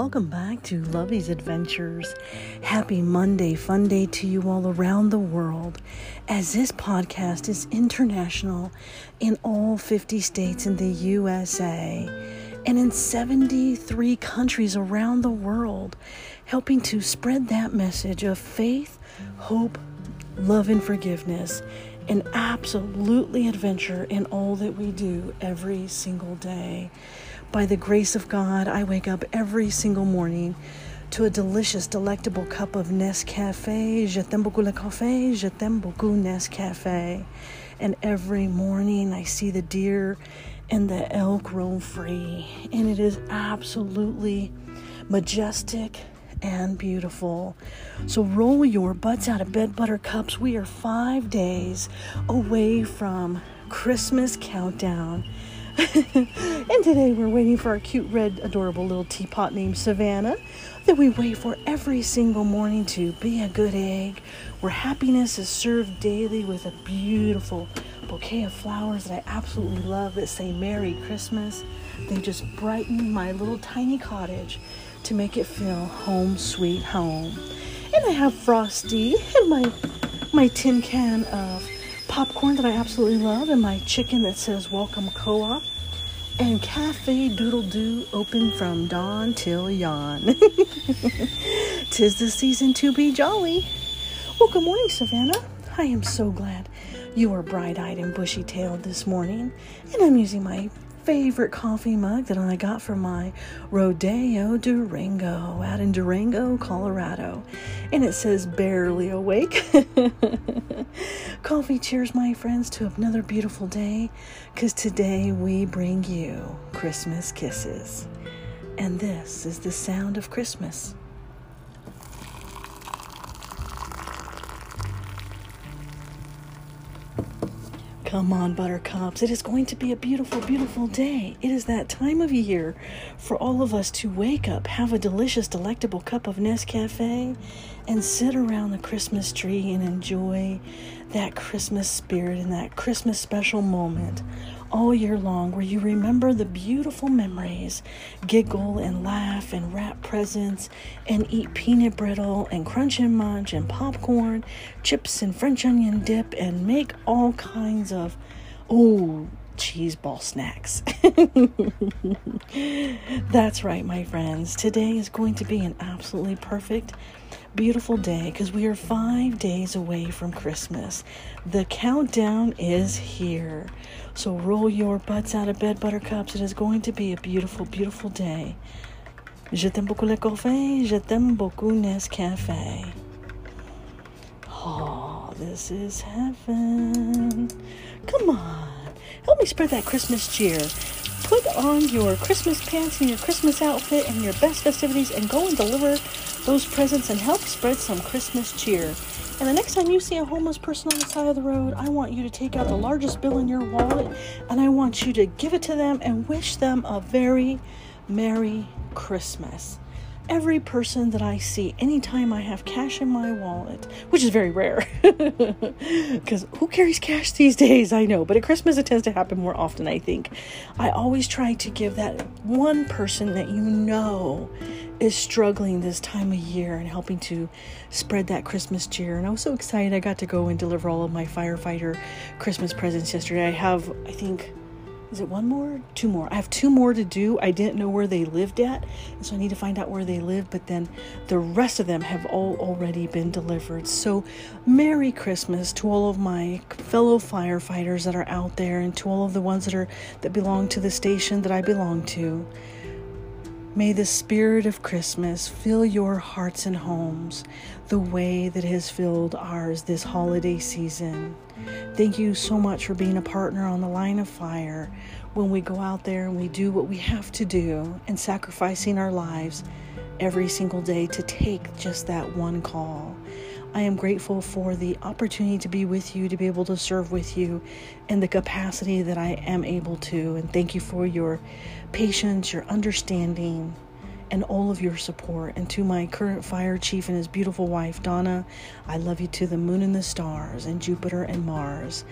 welcome back to Lovey's Adventures. Happy Monday, fun day to you all around the world, as this podcast is international in all 50 states in the USA and in 73 countries around the world, helping to spread that message of faith, hope, love, and forgiveness, and absolutely adventure in all that we do every single day. By the grace of God, I wake up every single morning to a delicious, delectable cup of Nescafe. Je t'aime beaucoup le café, je t'aime beaucoup Nescafe. And every morning I see the deer and the elk roam free. And it is absolutely majestic and beautiful. So roll your butts out of bed, buttercups. We are five days away from Christmas countdown. and today we're waiting for our cute red, adorable little teapot named Savannah that we wait for every single morning to be a good egg, where happiness is served daily with a beautiful bouquet of flowers that I absolutely love that say Merry Christmas. They just brighten my little tiny cottage to make it feel home sweet home. And I have Frosty and my my tin can of popcorn that I absolutely love, and my chicken that says Welcome Co op, and Cafe Doodle Doo open from dawn till yawn. Tis the season to be jolly. Well, good morning, Savannah. I am so glad you are bright eyed and bushy tailed this morning, and I'm using my favorite coffee mug that I got from my Rodeo Durango out in Durango, Colorado. And it says barely awake. coffee cheers, my friends, to another beautiful day because today we bring you Christmas kisses. And this is the sound of Christmas. Come on, buttercups. It is going to be a beautiful, beautiful day. It is that time of year for all of us to wake up, have a delicious, delectable cup of Nescafe, and sit around the Christmas tree and enjoy that Christmas spirit and that Christmas special moment all year long where you remember the beautiful memories, giggle and laugh and wrap presents and eat peanut brittle and crunch and munch and popcorn, chips and French onion dip and make all kinds of, oh, cheese ball snacks. That's right, my friends. Today is going to be an absolutely perfect beautiful day because we are five days away from Christmas. The countdown is here. So roll your butts out of bed, buttercups. It is going to be a beautiful, beautiful day. Je t'aime beaucoup le café. Je t'aime beaucoup Nescafe. Oh, this is heaven. Come on. Help me spread that Christmas cheer. Put on your Christmas pants and your Christmas outfit and your best festivities and go and deliver those presents and help spread some Christmas cheer. And the next time you see a homeless person on the side of the road, I want you to take out the largest bill in your wallet and I want you to give it to them and wish them a very Merry Christmas every person that I see anytime I have cash in my wallet, which is very rare because who carries cash these days? I know, but at Christmas it tends to happen more often, I think. I always try to give that one person that you know is struggling this time of year and helping to spread that Christmas cheer. And I was so excited I got to go and deliver all of my firefighter Christmas presents yesterday. I have, I think, is it one more? Two more. I have two more to do. I didn't know where they lived at, so I need to find out where they live, but then the rest of them have all already been delivered. So, Merry Christmas to all of my fellow firefighters that are out there and to all of the ones that are that belong to the station that I belong to. May the spirit of Christmas fill your hearts and homes the way that has filled ours this holiday season. Thank you so much for being a partner on the line of fire when we go out there and we do what we have to do and sacrificing our lives every single day to take just that one call. I am grateful for the opportunity to be with you, to be able to serve with you in the capacity that I am able to. And thank you for your patience, your understanding, and all of your support. And to my current fire chief and his beautiful wife, Donna, I love you to the moon and the stars, and Jupiter and Mars.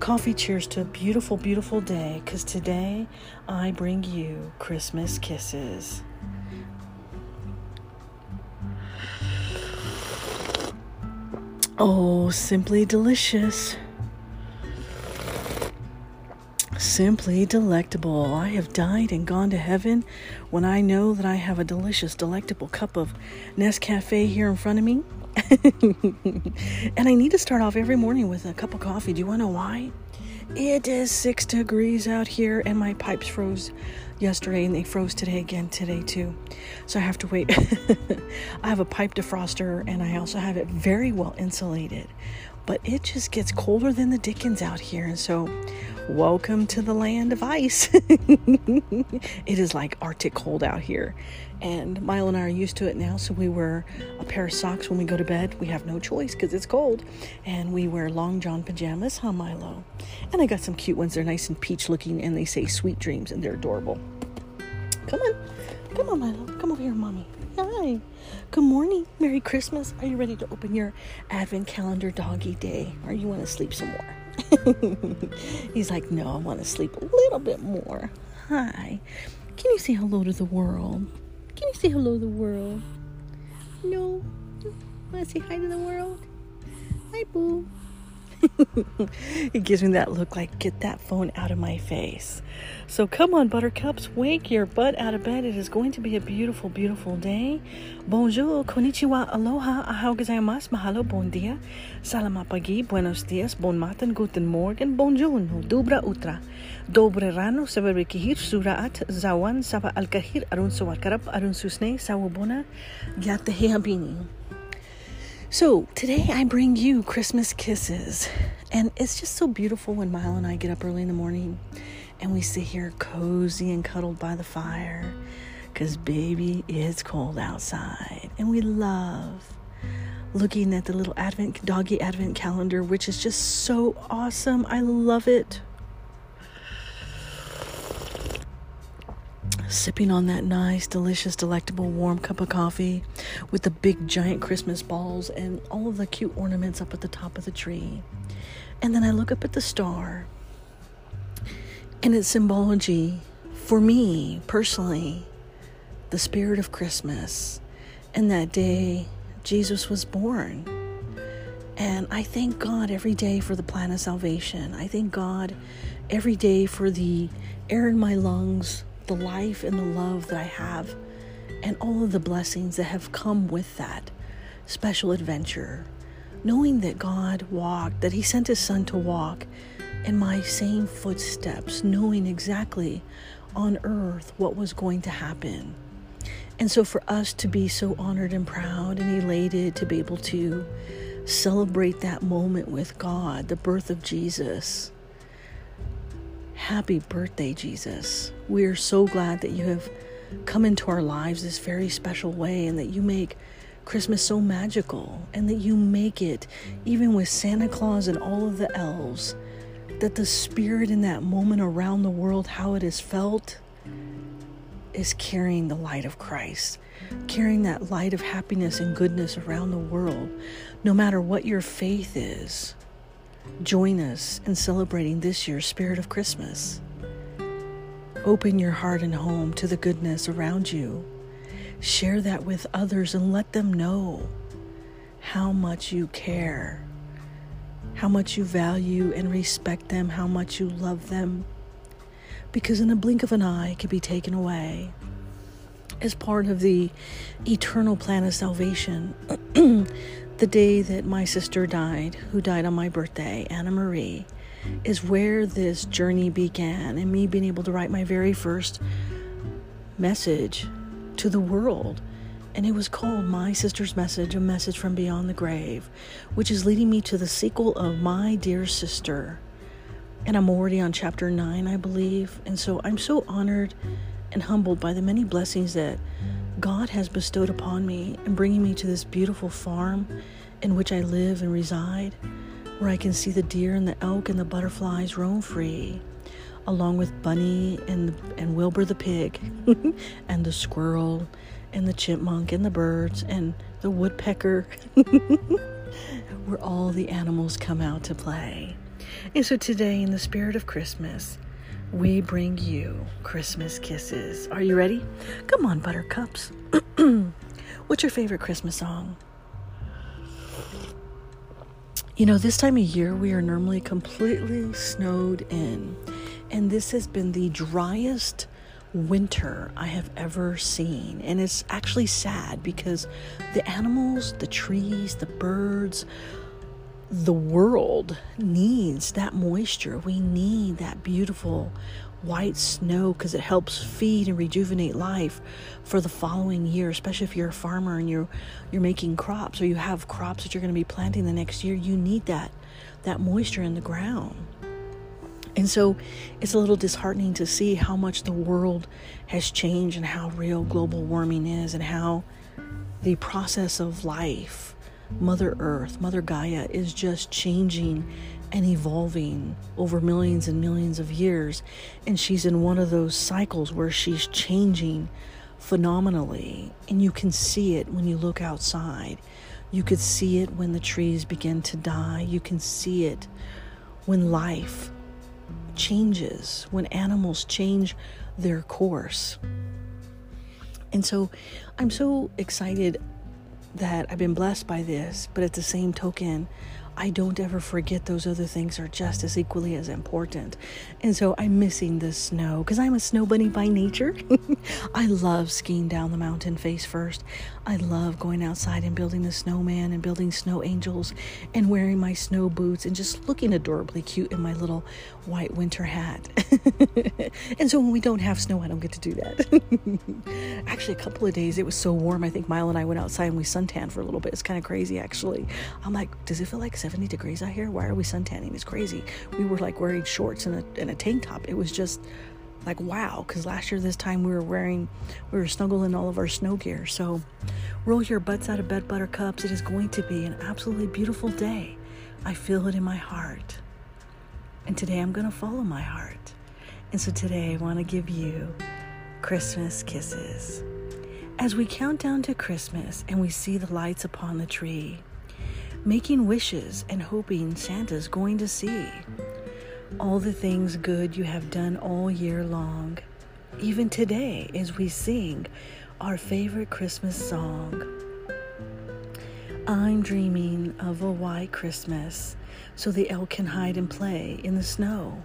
Coffee cheers to a beautiful, beautiful day, because today I bring you Christmas kisses. Oh, simply delicious. Simply delectable. I have died and gone to heaven when I know that I have a delicious, delectable cup of Nescafe here in front of me. and I need to start off every morning with a cup of coffee. Do you want to know why? It is six degrees out here, and my pipes froze yesterday, and they froze today again today too. So I have to wait. I have a pipe defroster, and I also have it very well insulated. But it just gets colder than the dickens out here, and so welcome to the land of ice. it is like Arctic cold out here. And Milo and I are used to it now, so we wear a pair of socks when we go to bed. We have no choice because it's cold. And we wear long john pajamas, huh, Milo? And I got some cute ones. They're nice and peach looking, and they say sweet dreams, and they're adorable. Come on. Come on, Milo. Come over here, mommy. Hi. Good morning. Merry Christmas. Are you ready to open your advent calendar doggy day? Or you want to sleep some more? He's like, no, I want to sleep a little bit more. Hi. Can you say hello to the world? Can you say hello to the world? No? Want to say hi to the world? Hi, Boo. it gives me that look like, get that phone out of my face. So come on, buttercups, wake your butt out of bed. It is going to be a beautiful, beautiful day. Bonjour, konnichiwa, aloha, ohayo gozaimasu, mahalo, bon dia, salamat pagi, buenos dias, bon matin, guten morgen, bonjourno, dobra utra, dobre rano, sabar kihir, suraat, zawan, sava al-kahir, arun sawarkarab, arun susne, sawabona, yatehe habini. So, today I bring you Christmas kisses. And it's just so beautiful when Milo and I get up early in the morning and we sit here cozy and cuddled by the fire because, baby, it's cold outside. And we love looking at the little advent doggy advent calendar, which is just so awesome. I love it. Sipping on that nice, delicious, delectable, warm cup of coffee with the big, giant Christmas balls and all of the cute ornaments up at the top of the tree. And then I look up at the star and its symbology for me personally, the spirit of Christmas and that day Jesus was born. And I thank God every day for the plan of salvation. I thank God every day for the air in my lungs, the life and the love that I have, and all of the blessings that have come with that special adventure. Knowing that God walked, that He sent His Son to walk in my same footsteps, knowing exactly on earth what was going to happen. And so, for us to be so honored and proud and elated to be able to celebrate that moment with God, the birth of Jesus, Happy birthday, Jesus. We are so glad that you have come into our lives this very special way and that you make Christmas so magical and that you make it, even with Santa Claus and all of the elves, that the spirit in that moment around the world, how it is felt, is carrying the light of Christ, carrying that light of happiness and goodness around the world, no matter what your faith is. Join us in celebrating this year's spirit of Christmas. Open your heart and home to the goodness around you. Share that with others and let them know how much you care, how much you value and respect them, how much you love them. Because in a blink of an eye, it can be taken away. As part of the eternal plan of salvation, the day that my sister died, who died on my birthday, Anna Marie, is where this journey began and me being able to write my very first message to the world. And it was called My Sister's Message, a message from beyond the grave, which is leading me to the sequel of My Dear Sister. And I'm already on chapter 9, I believe. And so I'm so honored and humbled by the many blessings that God has bestowed upon me in bringing me to this beautiful farm in which I live and reside, where I can see the deer and the elk and the butterflies roam free, along with Bunny and, and Wilbur the pig, and the squirrel, and the chipmunk, and the birds, and the woodpecker, where all the animals come out to play. And so today, in the spirit of Christmas, we bring you Christmas kisses. Are you ready? Come on, buttercups. What's your favorite Christmas song? You know, this time of year we are normally completely snowed in, and this has been the driest winter I have ever seen. And it's actually sad because the animals, the trees, the birds, the world needs that moisture. We need that beautiful white snow because it helps feed and rejuvenate life for the following year especially if you're a farmer and you're you're making crops or you have crops that you're going to be planting the next year you need that that moisture in the ground and so it's a little disheartening to see how much the world has changed and how real global warming is and how the process of life mother earth mother gaia is just changing and evolving over millions and millions of years. And she's in one of those cycles where she's changing phenomenally. And you can see it when you look outside. You could see it when the trees begin to die. You can see it when life changes, when animals change their course. And so I'm so excited that I've been blessed by this, but at the same token, I don't ever forget those other things are just as equally as important. And so I'm missing the snow because I'm a snow bunny by nature. I love skiing down the mountain face first. I love going outside and building the snowman and building snow angels and wearing my snow boots and just looking adorably cute in my little white winter hat. and so when we don't have snow, I don't get to do that. actually, a couple of days it was so warm. I think Milo and I went outside and we suntanned for a little bit. It's kind of crazy, actually. I'm like, does it feel like 70 degrees out here. Why are we suntanning? It's crazy. We were like wearing shorts and a, and a tank top. It was just like wow. Because last year this time we were wearing, we were snuggling all of our snow gear. So roll your butts out of bed, buttercups. It is going to be an absolutely beautiful day. I feel it in my heart. And today I'm going to follow my heart. And so today I want to give you Christmas kisses. As we count down to Christmas and we see the lights upon the tree, making wishes and hoping Santa's going to see all the things good you have done all year long, even today as we sing our favorite Christmas song. I'm dreaming of a white Christmas so the elk can hide and play in the snow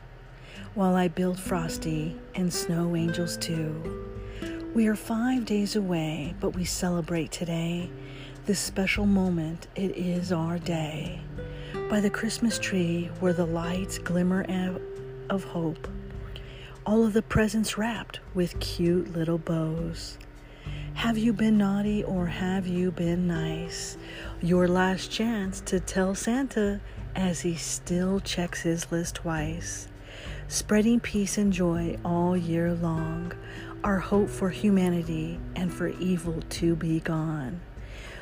while I build Frosty and snow angels too. We are five days away, but we celebrate today this special moment, it is our day. By the Christmas tree where the lights glimmer of hope, all of the presents wrapped with cute little bows. Have you been naughty or have you been nice? Your last chance to tell Santa as he still checks his list twice. Spreading peace and joy all year long, our hope for humanity and for evil to be gone.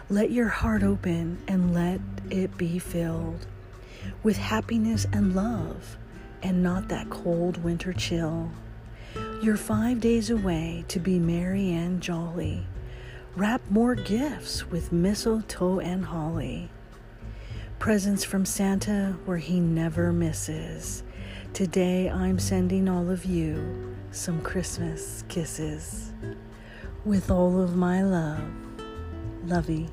Let your heart open and let it be filled with happiness and love and not that cold winter chill. You're five days away to be merry and jolly. Wrap more gifts with mistletoe and holly. Presents from Santa where he never misses. Today I'm sending all of you some Christmas kisses. With all of my love, Lovey.